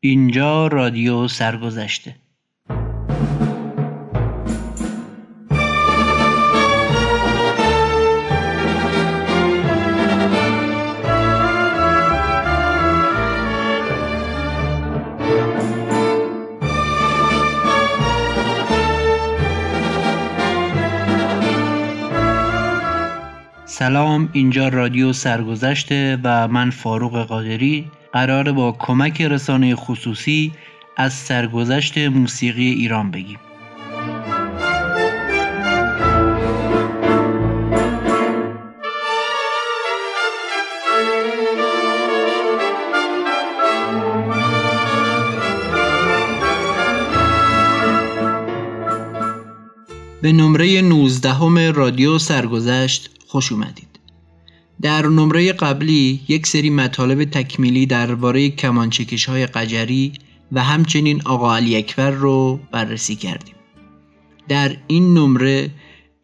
اینجا رادیو سرگذشته. سلام اینجا رادیو سرگذشته و من فاروق قادری. قرار با کمک رسانه خصوصی از سرگذشت موسیقی ایران بگیم به نمره 19 رادیو سرگذشت خوش اومدید. در نمره قبلی یک سری مطالب تکمیلی درباره کمانچکش های قجری و همچنین آقا علی اکبر رو بررسی کردیم. در این نمره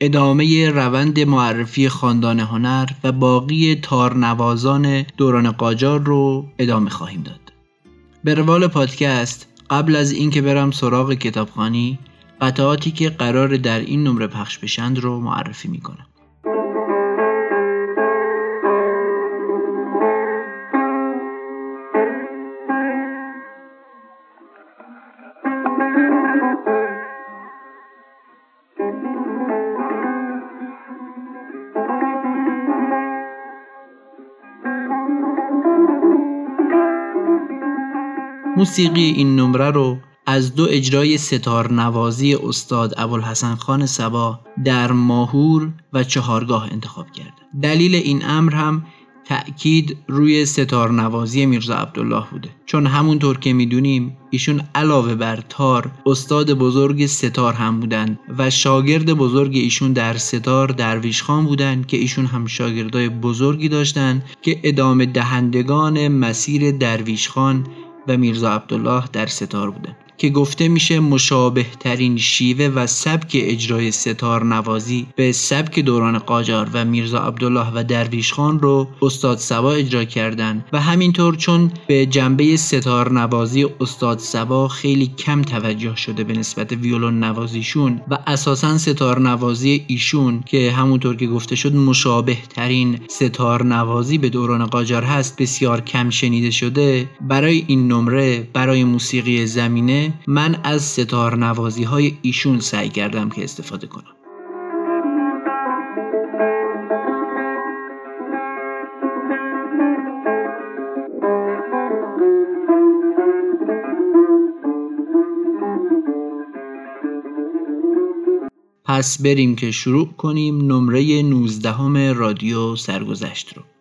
ادامه روند معرفی خاندان هنر و باقی تارنوازان دوران قاجار رو ادامه خواهیم داد. به روال پادکست قبل از اینکه برم سراغ کتابخانی قطعاتی که قرار در این نمره پخش بشند رو معرفی می‌کنم. موسیقی این نمره رو از دو اجرای ستار نوازی استاد ابوالحسن خان سبا در ماهور و چهارگاه انتخاب کرده دلیل این امر هم تأکید روی ستار نوازی میرزا عبدالله بوده. چون همونطور که می‌دونیم ایشون علاوه بر تار استاد بزرگ ستار هم بودند و شاگرد بزرگ ایشون در ستار درویش خان بودند که ایشون هم شاگردای بزرگی داشتند که ادامه دهندگان مسیر درویش خان و میرزا عبدالله در ستار بوده که گفته میشه مشابه ترین شیوه و سبک اجرای ستار نوازی به سبک دوران قاجار و میرزا عبدالله و درویش خان رو استاد سبا اجرا کردن و همینطور چون به جنبه ستار نوازی استاد سبا خیلی کم توجه شده به نسبت ویولون نوازیشون و اساسا ستار نوازی ایشون که همونطور که گفته شد مشابه ترین ستار نوازی به دوران قاجار هست بسیار کم شنیده شده. برای این نمره برای موسیقی زمینه من از ستار نوازی های ایشون سعی کردم که استفاده کنم. پس بریم که شروع کنیم نمره 19 رادیو سرگذشت رو.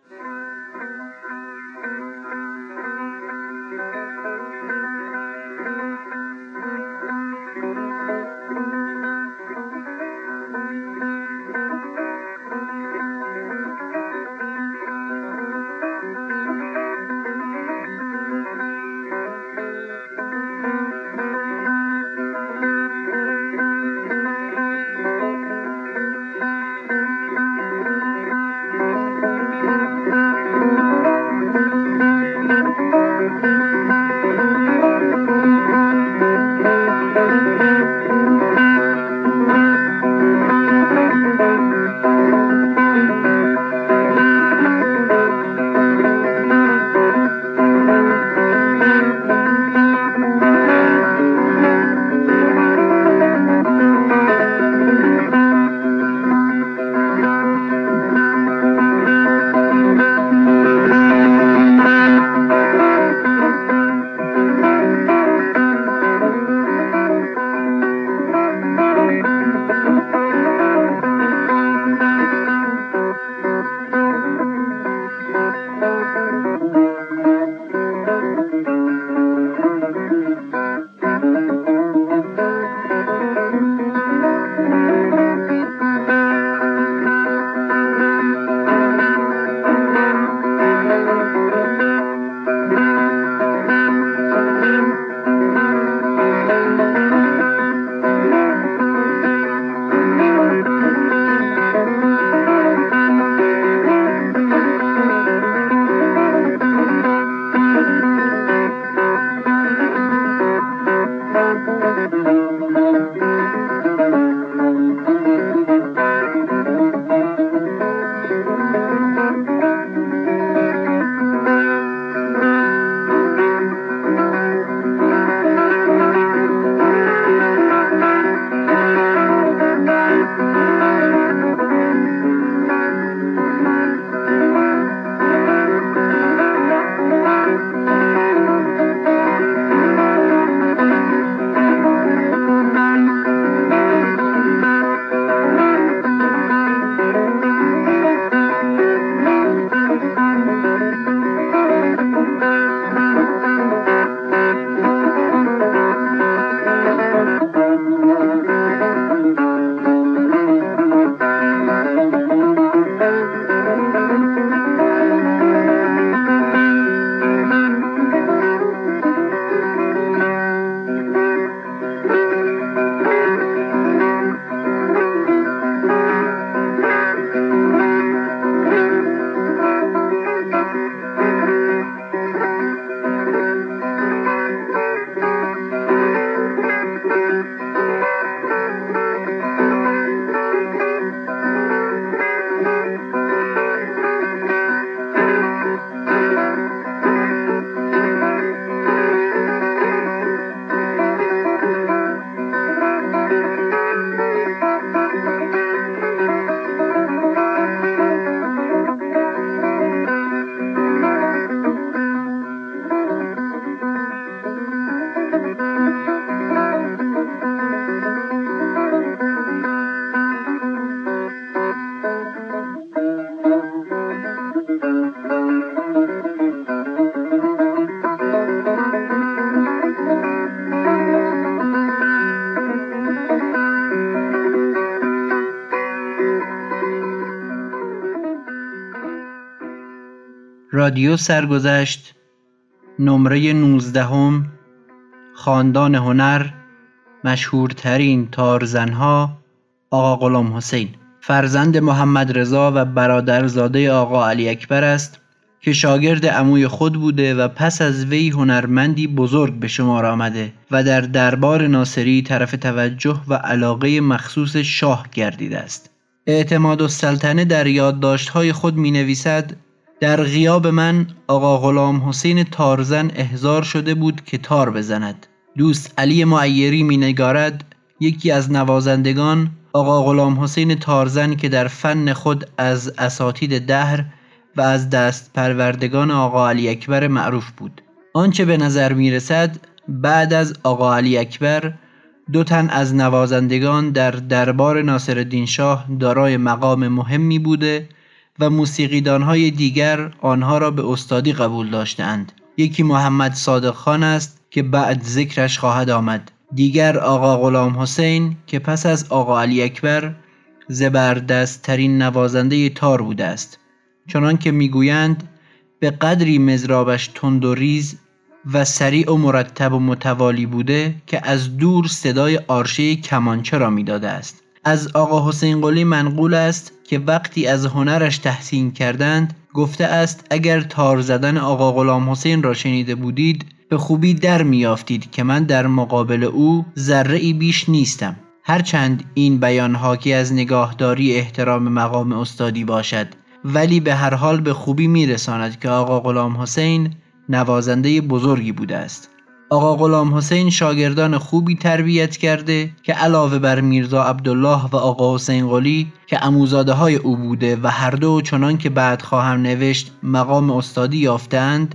رادیو سرگذشت. نمره 19 هم خاندان هنر مشهورترین تارزنها آقا غلام حسین. فرزند محمد رضا و برادرزاده آقا علی اکبر است که شاگرد عموی خود بوده و پس از وی هنرمندی بزرگ به شمار آمده و در دربار ناصری طرف توجه و علاقه مخصوص شاه گردیده است. اعتماد السلطنه در یادداشت‌های خود می نویسد در غیاب من آقا غلام حسین تارزن احضار شده بود که تار بزند. دوست علی معیری می نگارد یکی از نوازندگان آقا غلام حسین تارزن که در فن خود از اساتید دهر و از دست پروردگان آقا علی اکبر معروف بود. آنچه به نظر می رسد بعد از آقا علی اکبر دو تن از نوازندگان در دربار ناصرالدین شاه دارای مقام مهمی بوده و موسیقیدانهای دیگر آنها را به استادی قبول داشتند یکی محمد صادق خان است که بعد ذکرش خواهد آمد. دیگر آقا غلام حسین که پس از آقا علی اکبر زبردست ترین نوازنده تار بوده است. چنان که می‌گویند به قدری مزرابش تند و ریز و سریع و مرتب و متوالی بوده که از دور صدای آرشه کمانچه را می‌داده است. از آقا حسین قلی منقول است که وقتی از هنرش تحسین کردند گفته است اگر تار زدن آقا غلام حسین را شنیده بودید به خوبی در میافتید که من در مقابل او ذره ای بیش نیستم. هرچند این بیان حاکی از نگاهداری احترام مقام استادی باشد ولی به هر حال به خوبی میرساند که آقا غلام حسین نوازنده بزرگی بوده است. آقا غلام حسین شاگردان خوبی تربیت کرده که علاوه بر میرزا عبدالله و آقا حسین قلی که اموزاده های او بوده و هر دو چنان که بعد خواهم نوشت مقام استادی یافتند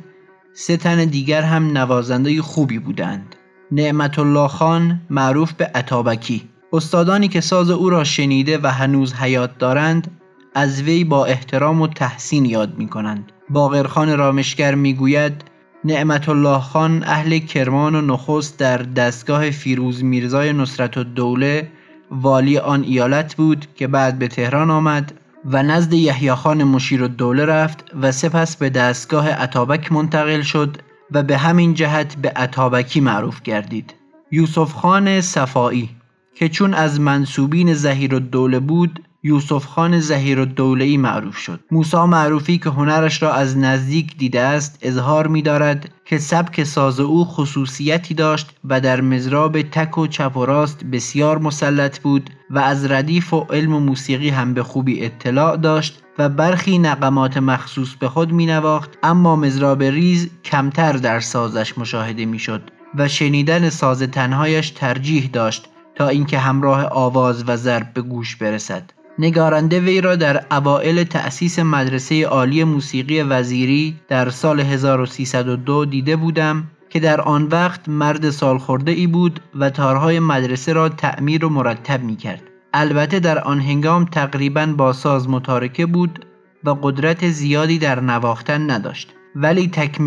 سه تن دیگر هم نوازنده خوبی بودند. نعمت الله خان معروف به عطابکی استادانی که ساز او را شنیده و هنوز حیات دارند از وی با احترام و تحسین یاد می کنند باقرخان رامشگر می گوید نعمت الله خان اهل کرمان و نخست در دستگاه فیروز میرزای نصرت الدوله والی آن ایالت بود که بعد به تهران آمد و نزد یحیی خان مشیر الدوله رفت و سپس به دستگاه عطابک منتقل شد و به همین جهت به عطابکی معروف گردید. یوسف خان صفایی که چون از منصوبین زهیر الدوله بود یوسف خان زهیر الدوله معروف شد. موسی معروفی که هنرش را از نزدیک دیده است اظهار می دارد که سبک ساز او خصوصیتی داشت و در مزراب تک و چپ و راست بسیار مسلط بود و از ردیف و علم و موسیقی هم به خوبی اطلاع داشت و برخی نقمات مخصوص به خود می نواخت اما مزراب ریز کمتر در سازش مشاهده می شد و شنیدن ساز تنهایش ترجیح داشت تا اینکه همراه آواز و ضرب به گوش برسد. نگارنده وی را در اوائل تأسیس مدرسه عالی موسیقی وزیری در سال 1302 دیده بودم که در آن وقت مرد سالخورده ای بود و تارهای مدرسه را تعمیر و مرتب می کرد. البته در آن هنگام تقریبا با ساز متارکه بود و قدرت زیادی در نواختن نداشت. ولی تک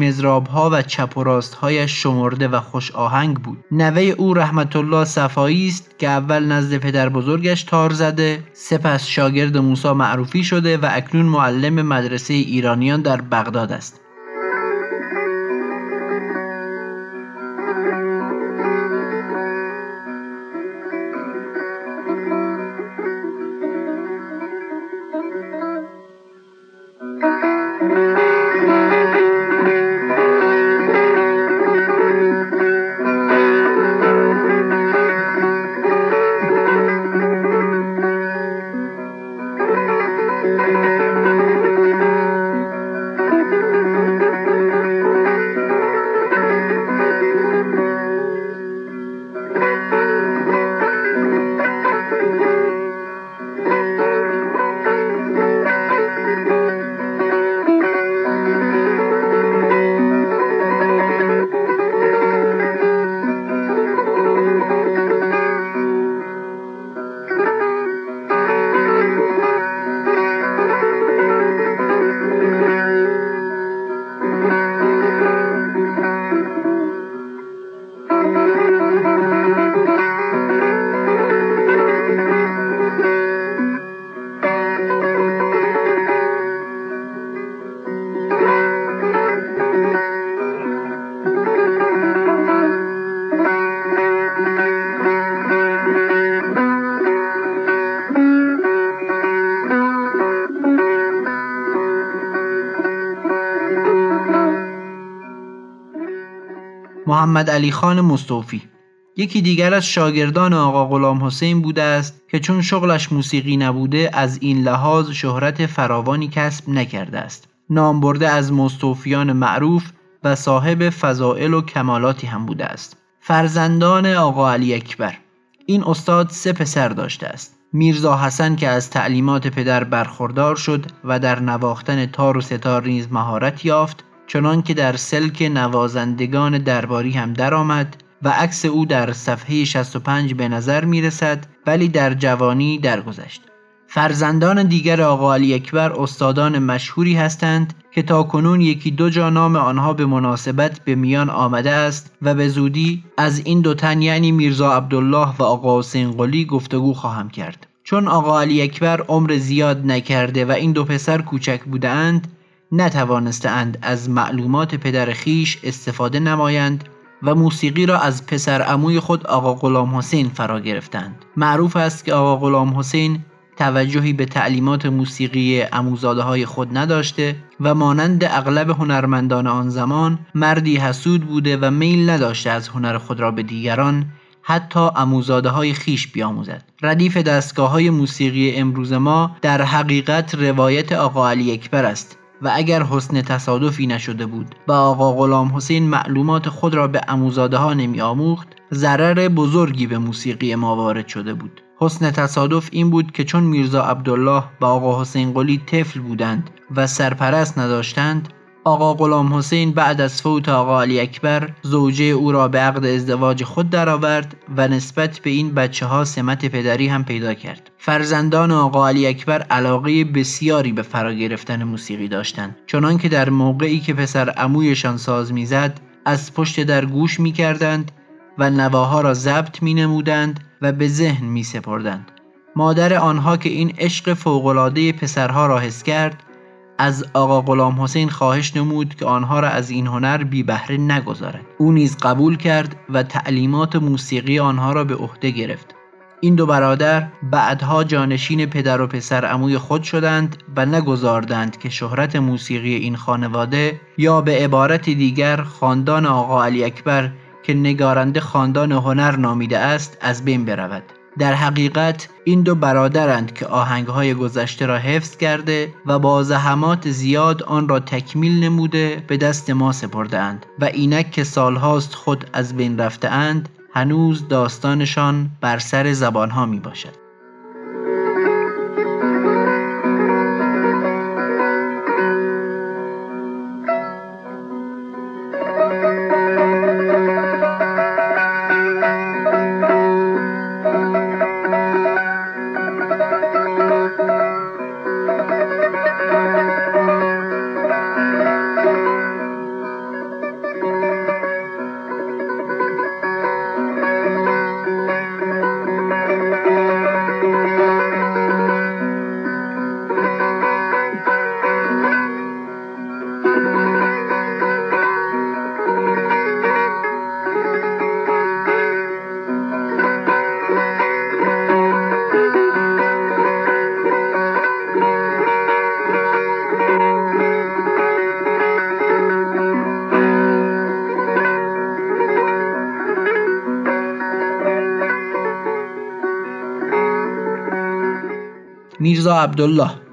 ها و چپ و راستهایش شمرده و خوش آهنگ بود. نوه او رحمت الله صفایی است که اول نزد پدر بزرگش تار زده سپس شاگرد موسی معروفی شده و اکنون معلم مدرسه ایرانیان در بغداد است. محمد علی خان مستوفی یکی دیگر از شاگردان آقا غلام حسین بوده است که چون شغلش موسیقی نبوده از این لحاظ شهرت فراوانی کسب نکرده است. نام برده از مستوفیان معروف و صاحب فضائل و کمالاتی هم بوده است. فرزندان آقا علی اکبر. این استاد سه پسر داشته است. میرزا حسن که از تعلیمات پدر برخوردار شد و در نواختن تار و ستار نیز مهارت یافت چنان که در سلک نوازندگان درباری هم درآمد و عکس او در صفحه 65 به نظر می رسد ولی در جوانی درگذشت. فرزندان دیگر آقا علی اکبر استادان مشهوری هستند که تا کنون یکی دو جا نام آنها به مناسبت به میان آمده است و به زودی از این دو تن یعنی میرزا عبدالله و آقا حسین قلی گفتگو خواهم کرد چون آقا علی اکبر عمر زیاد نکرده و این دو پسر کوچک بودند نتوانستند از معلومات پدر خیش استفاده نمایند و موسیقی را از پسر عموی خود آقا غلام حسین فرا گرفتند. معروف است که آقا غلام حسین توجهی به تعلیمات موسیقی اموزاده های خود نداشته و مانند اغلب هنرمندان آن زمان مردی حسود بوده و میل نداشته از هنر خود را به دیگران حتی اموزاده های خیش بیاموزد. ردیف دستگاه های موسیقی امروز ما در حقیقت روایت آقا علی اکبر است. و اگر حسن تصادفی نشده بود و آقا غلام حسین معلومات خود را به اموزاده ها نمی آموخت ضرر بزرگی به موسیقی ما وارد شده بود. حسن تصادف این بود که چون میرزا عبدالله و آقا حسین قلی طفل بودند و سرپرست نداشتند آقا غلام حسین بعد از فوت آقا علی اکبر زوجه او را به عقد ازدواج خود درآورد و نسبت به این بچه ها سمت پدری هم پیدا کرد. فرزندان آقا علی اکبر علاقه بسیاری به فرا گرفتن موسیقی داشتند چنان که در موقعی که پسر عمویشان ساز می‌زد از پشت در گوش می کردند و نواها را ضبط می نمودند و به ذهن می سپردند. مادر آنها که این عشق فوقالعاده پسرها را حس کرد از آقا غلام حسین خواهش نمود که آنها را از این هنر بی بهره نگذارد. او نیز قبول کرد و تعلیمات موسیقی آنها را به عهده گرفت. این دو برادر بعدها جانشین پدر و پسر عموی خود شدند و نگذاردند که شهرت موسیقی این خانواده یا به عبارت دیگر خاندان آقا علی اکبر که نگارنده خاندان هنر نامیده است از بین برود. در حقیقت این دو برادرند که آهنگهای گذشته را حفظ کرده و با زحمات زیاد آن را تکمیل نموده به دست ما سپرده اند و اینک که سالهاست خود از بین رفته اند هنوز داستانشان بر سر زبانها می باشد. میرزا عبدالله.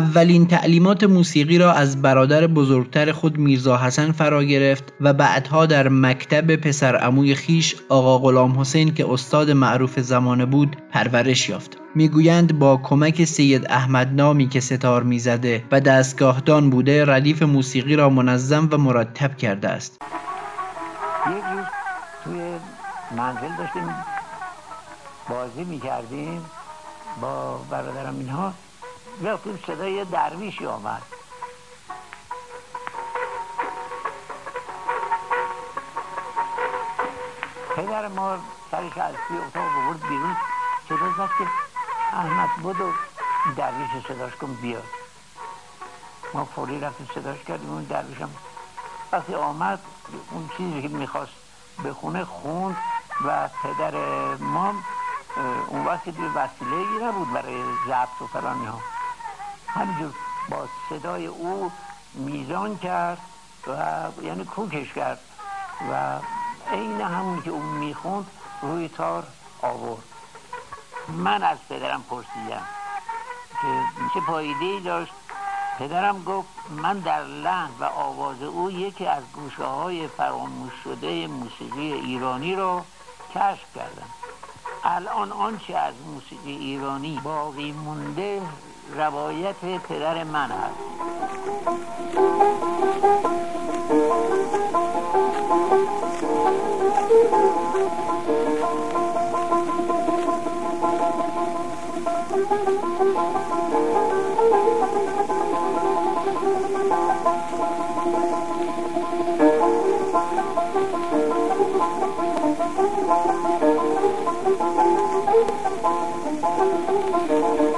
اولین تعلیمات موسیقی را از برادر بزرگتر خود میرزا حسن فرا گرفت و بعدها در مکتب پسر عموی خیش آقا غلام حسین که استاد معروف زمانه بود پرورش یافت. می‌گویند با کمک سید احمد نامی که ستار می‌زده و دستگاهدان بوده ردیف موسیقی را منظم و مرتب کرده است. یک روز توی منزل داشتیم بازی می‌کردیم با برادرم اینها. رفتیم صدای درویشی آمد پدر ما سرش از توی اتاق بورد بیرون. صدا زد که احمد بودو درویش صداش کن بیاد. ما فوری رفتیم صداش کردیم اون درویشم وقتی آمد اون چیزی که می‌خواست بخونه خوند و پدر ما اون وقت دیگه وسیله ای نبود برای ضبط و فلان ها همینجور با صدای او میزان کرد و یعنی کوکش کرد و عین همون که اون می‌خوند روی تار آورد. من از پدرم پرسیدم که چه پاییده داشت؟ پدرم گفت من در لحن و آواز او یکی از گوشه های فراموش شده موسیقی ایرانی رو کشف کردم. الان آنچه از موسیقی ایرانی باقی مونده روایت پدر من هست Thank you.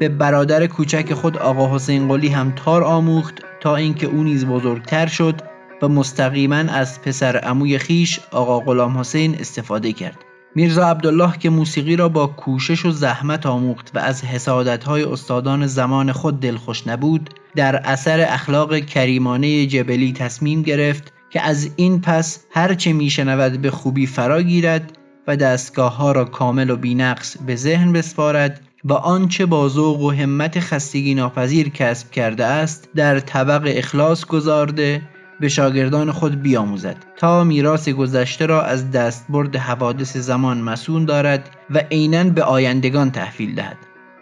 به برادر کوچک خود آقا حسین قلی هم تار آموخت تا اینکه او نیز بزرگتر شد و مستقیما از پسر عموی خیش آقا غلام حسین استفاده کرد. میرزا عبدالله که موسیقی را با کوشش و زحمت آموخت و از حسادتهای استادان زمان خود دلخوش نبود در اثر اخلاق کریمانه جبلی تصمیم گرفت که از این پس هرچه میشنود به خوبی فرا گیرد و دستگاه ها را کامل و بینقص به ذهن بسپارد و آنچه با ذوق و همت خستگی ناپذیر کسب کرده است در طبق اخلاص گذارده به شاگردان خود بیاموزد تا میراث گذشته را از دستبرد حوادث زمان مسون دارد و عینا به آیندگان تحویل دهد.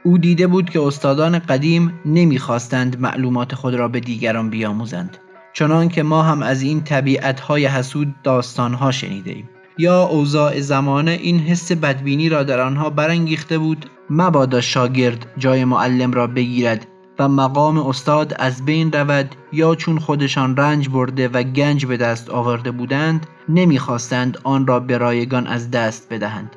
او دیده بود که استادان قدیم نمی‌خواستند معلومات خود را به دیگران بیاموزند چنان که ما هم از این طبیعتهای حسود داستانها شنیده ایم. یا اوضاع زمانه این حس بدبینی را در آنها برانگیخته بود مبادا شاگرد جای معلم را بگیرد و مقام استاد از بین رود یا چون خودشان رنج برده و گنج به دست آورده بودند نمی‌خواستند آن را به رایگان از دست بدهند.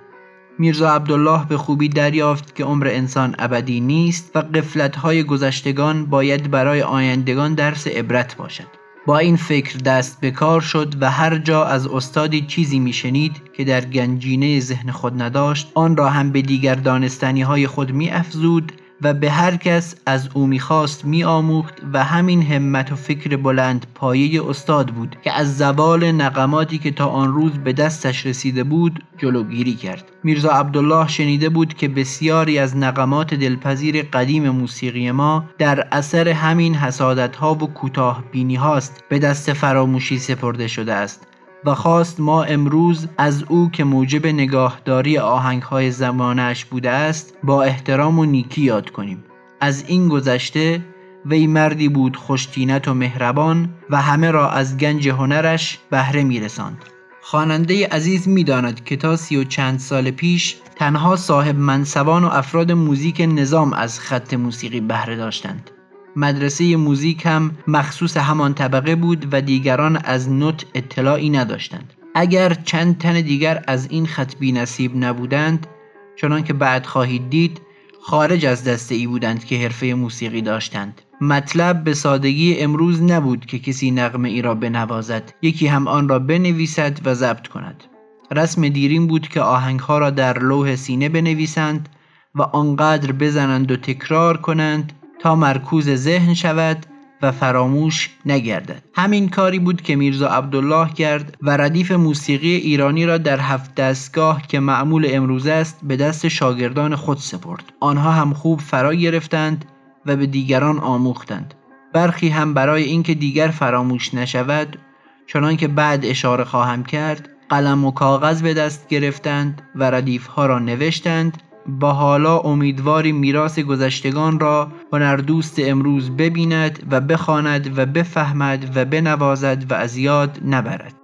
میرزا عبدالله به خوبی دریافت که عمر انسان ابدی نیست و قفلتهای گذشتگان باید برای آیندگان درس عبرت باشد. با این فکر دست به کار شد و هر جا از استادی چیزی میشنید که در گنجینه ذهن خود نداشت آن را هم به دیگر دانستنی های خود می افزود و به هر کس از او می‌خواست میآموخت و همین همت و فکر بلند پایه استاد بود که از زوال نقماتی که تا آن روز به دستش رسیده بود جلوگیری کرد. میرزا عبدالله شنیده بود که بسیاری از نقمات دلپذیر قدیم موسیقی ما در اثر همین حسادت ها و کوتاه بینی هاست به دست فراموشی سپرده شده است. و خواست ما امروز از او که موجب نگاهداری آهنگهای زمانش بوده است با احترام و نیکی یاد کنیم. از این گذشته وی مردی بود خوشتینت و مهربان و همه را از گنج هنرش بهره میرساند. خواننده عزیز می‌داند که تا سی و چند سال پیش تنها صاحب منصبان و افراد موزیک نظام از خط موسیقی بهره داشتند. مدرسه موزیک هم مخصوص همان طبقه بود و دیگران از نوت اطلاعی نداشتند. اگر چند تن دیگر از این خط بی نصیب نبودند چنان که بعد خواهید دید خارج از دسته ای بودند که حرفه موسیقی داشتند. مطلب به سادگی امروز نبود که کسی نغمه ای را بنوازد. یکی هم آن را بنویسد و ضبط کند. رسم دیرین بود که آهنگها را در لوح سینه بنویسند و آنقدر بزنند و تکرار کنند تا مرکوز ذهن شود و فراموش نگردد. همین کاری بود که میرزا عبدالله کرد و ردیف موسیقی ایرانی را در هفت دستگاه که معمول امروز است به دست شاگردان خود سپرد. آنها هم خوب فرا گرفتند و به دیگران آموختند. برخی هم برای اینکه دیگر فراموش نشود چنان که بعد اشاره خواهم کرد قلم و کاغذ به دست گرفتند و ردیف ها را نوشتند با حالا امیدواری میراث گذشتگان را هنردوست امروز ببیند و بخواند و بفهمد و بنوازد و از یاد نبرد.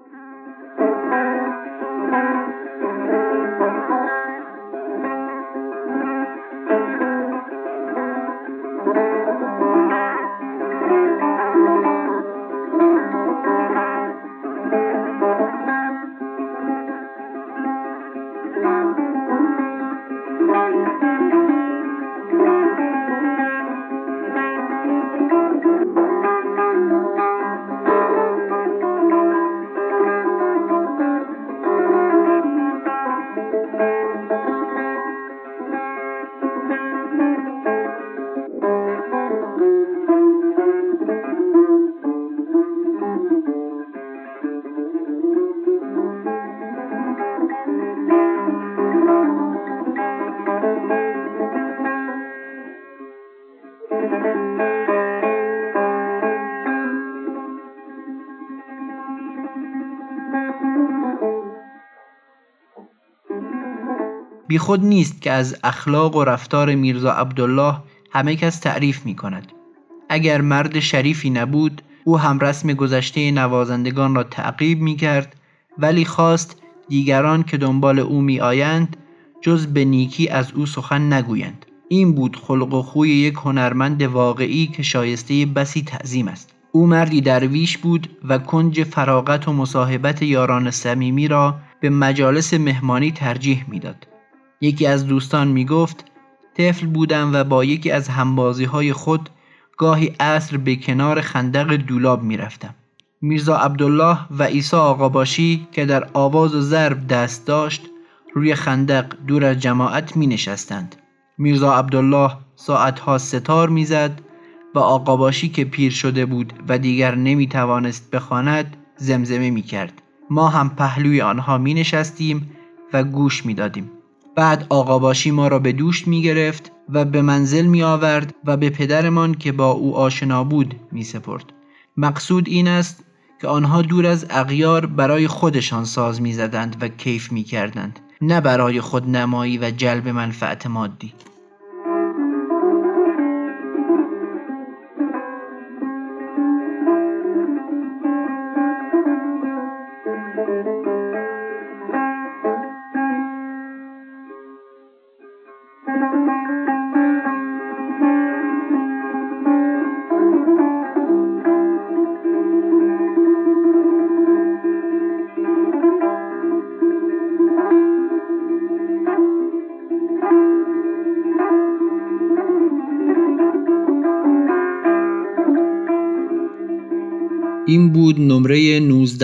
بیخود نیست که از اخلاق و رفتار میرزا عبدالله همه کس تعریف می کند. اگر مرد شریفی نبود او هم رسم گذشته نوازندگان را تعقیب می کرد ولی خواست دیگران که دنبال او می آیند جز به نیکی از او سخن نگویند. این بود خلق و خوی یک هنرمند واقعی که شایسته بسی تعظیم است. او مردی درویش بود و کنج فراغت و مصاحبت یاران صمیمی را به مجالس مهمانی ترجیح می‌داد. یکی از دوستان می گفت طفل بودم و با یکی از همبازی های خود گاهی عصر به کنار خندق دولاب می رفتم. میرزا عبدالله و عیسی آقاباشی که در آواز و ضرب دست داشت روی خندق دور از جماعت می نشستند. میرزا عبدالله ساعتها ستار می‌زد و آقاباشی که پیر شده بود و دیگر نمی توانست بخواند زمزمه می کرد. ما هم پهلوی آنها می نشستیم و گوش می دادیم. بعد آقاباشی ما را به دوش می گرفت و به منزل می آورد و به پدرمان که با او آشنا بود می سپرد. مقصود این است که آنها دور از اغیار برای خودشان ساز می زدند و کیف می کردند نه برای خود نمایی و جلب منفعت مادی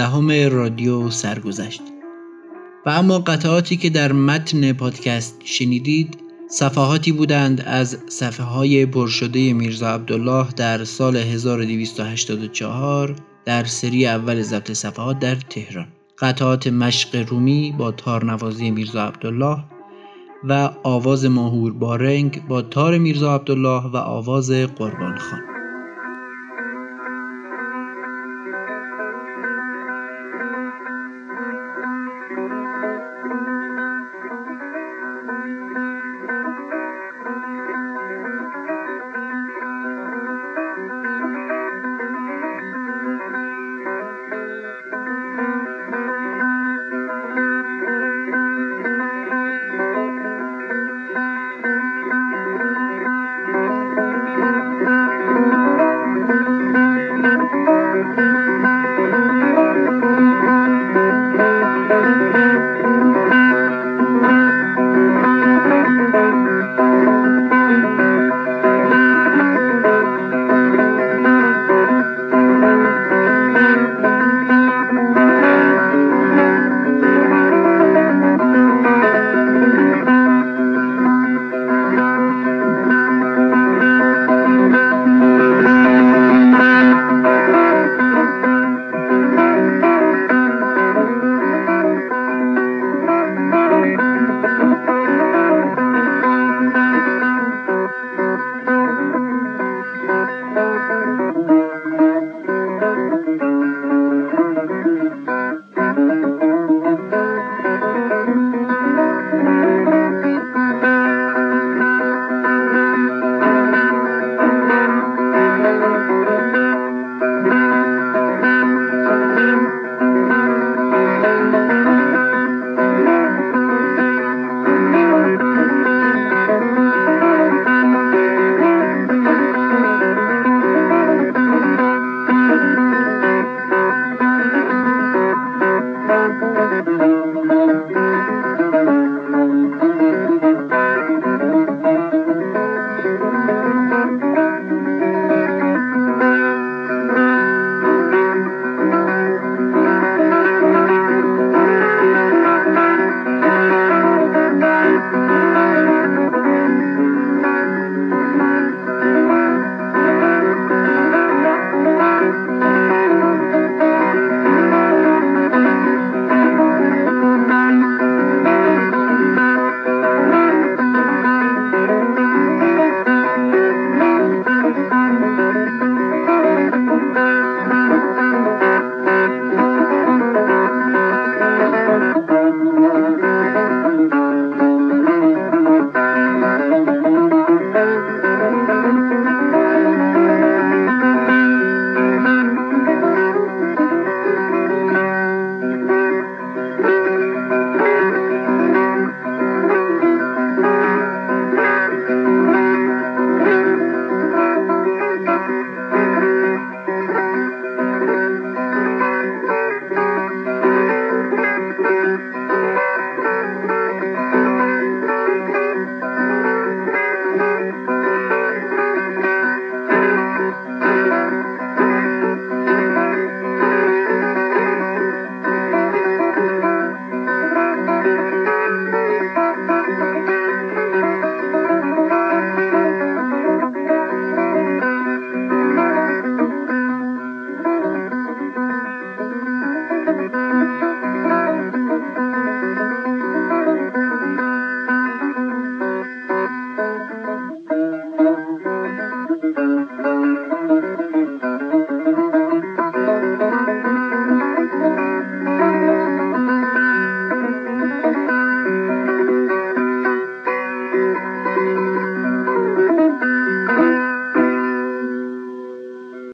19 رادیو سرگذشت. و اما قطعاتی که در متن پادکست شنیدید صفحاتی بودند از صفحه های پرشده میرزا عبدالله در سال 1284 در سری اول ضبط صفحات در تهران. قطعات مشق رومی با تارنوازی میرزا عبدالله و آواز ماهور بارنگ با تار میرزا عبدالله و آواز قربان خان.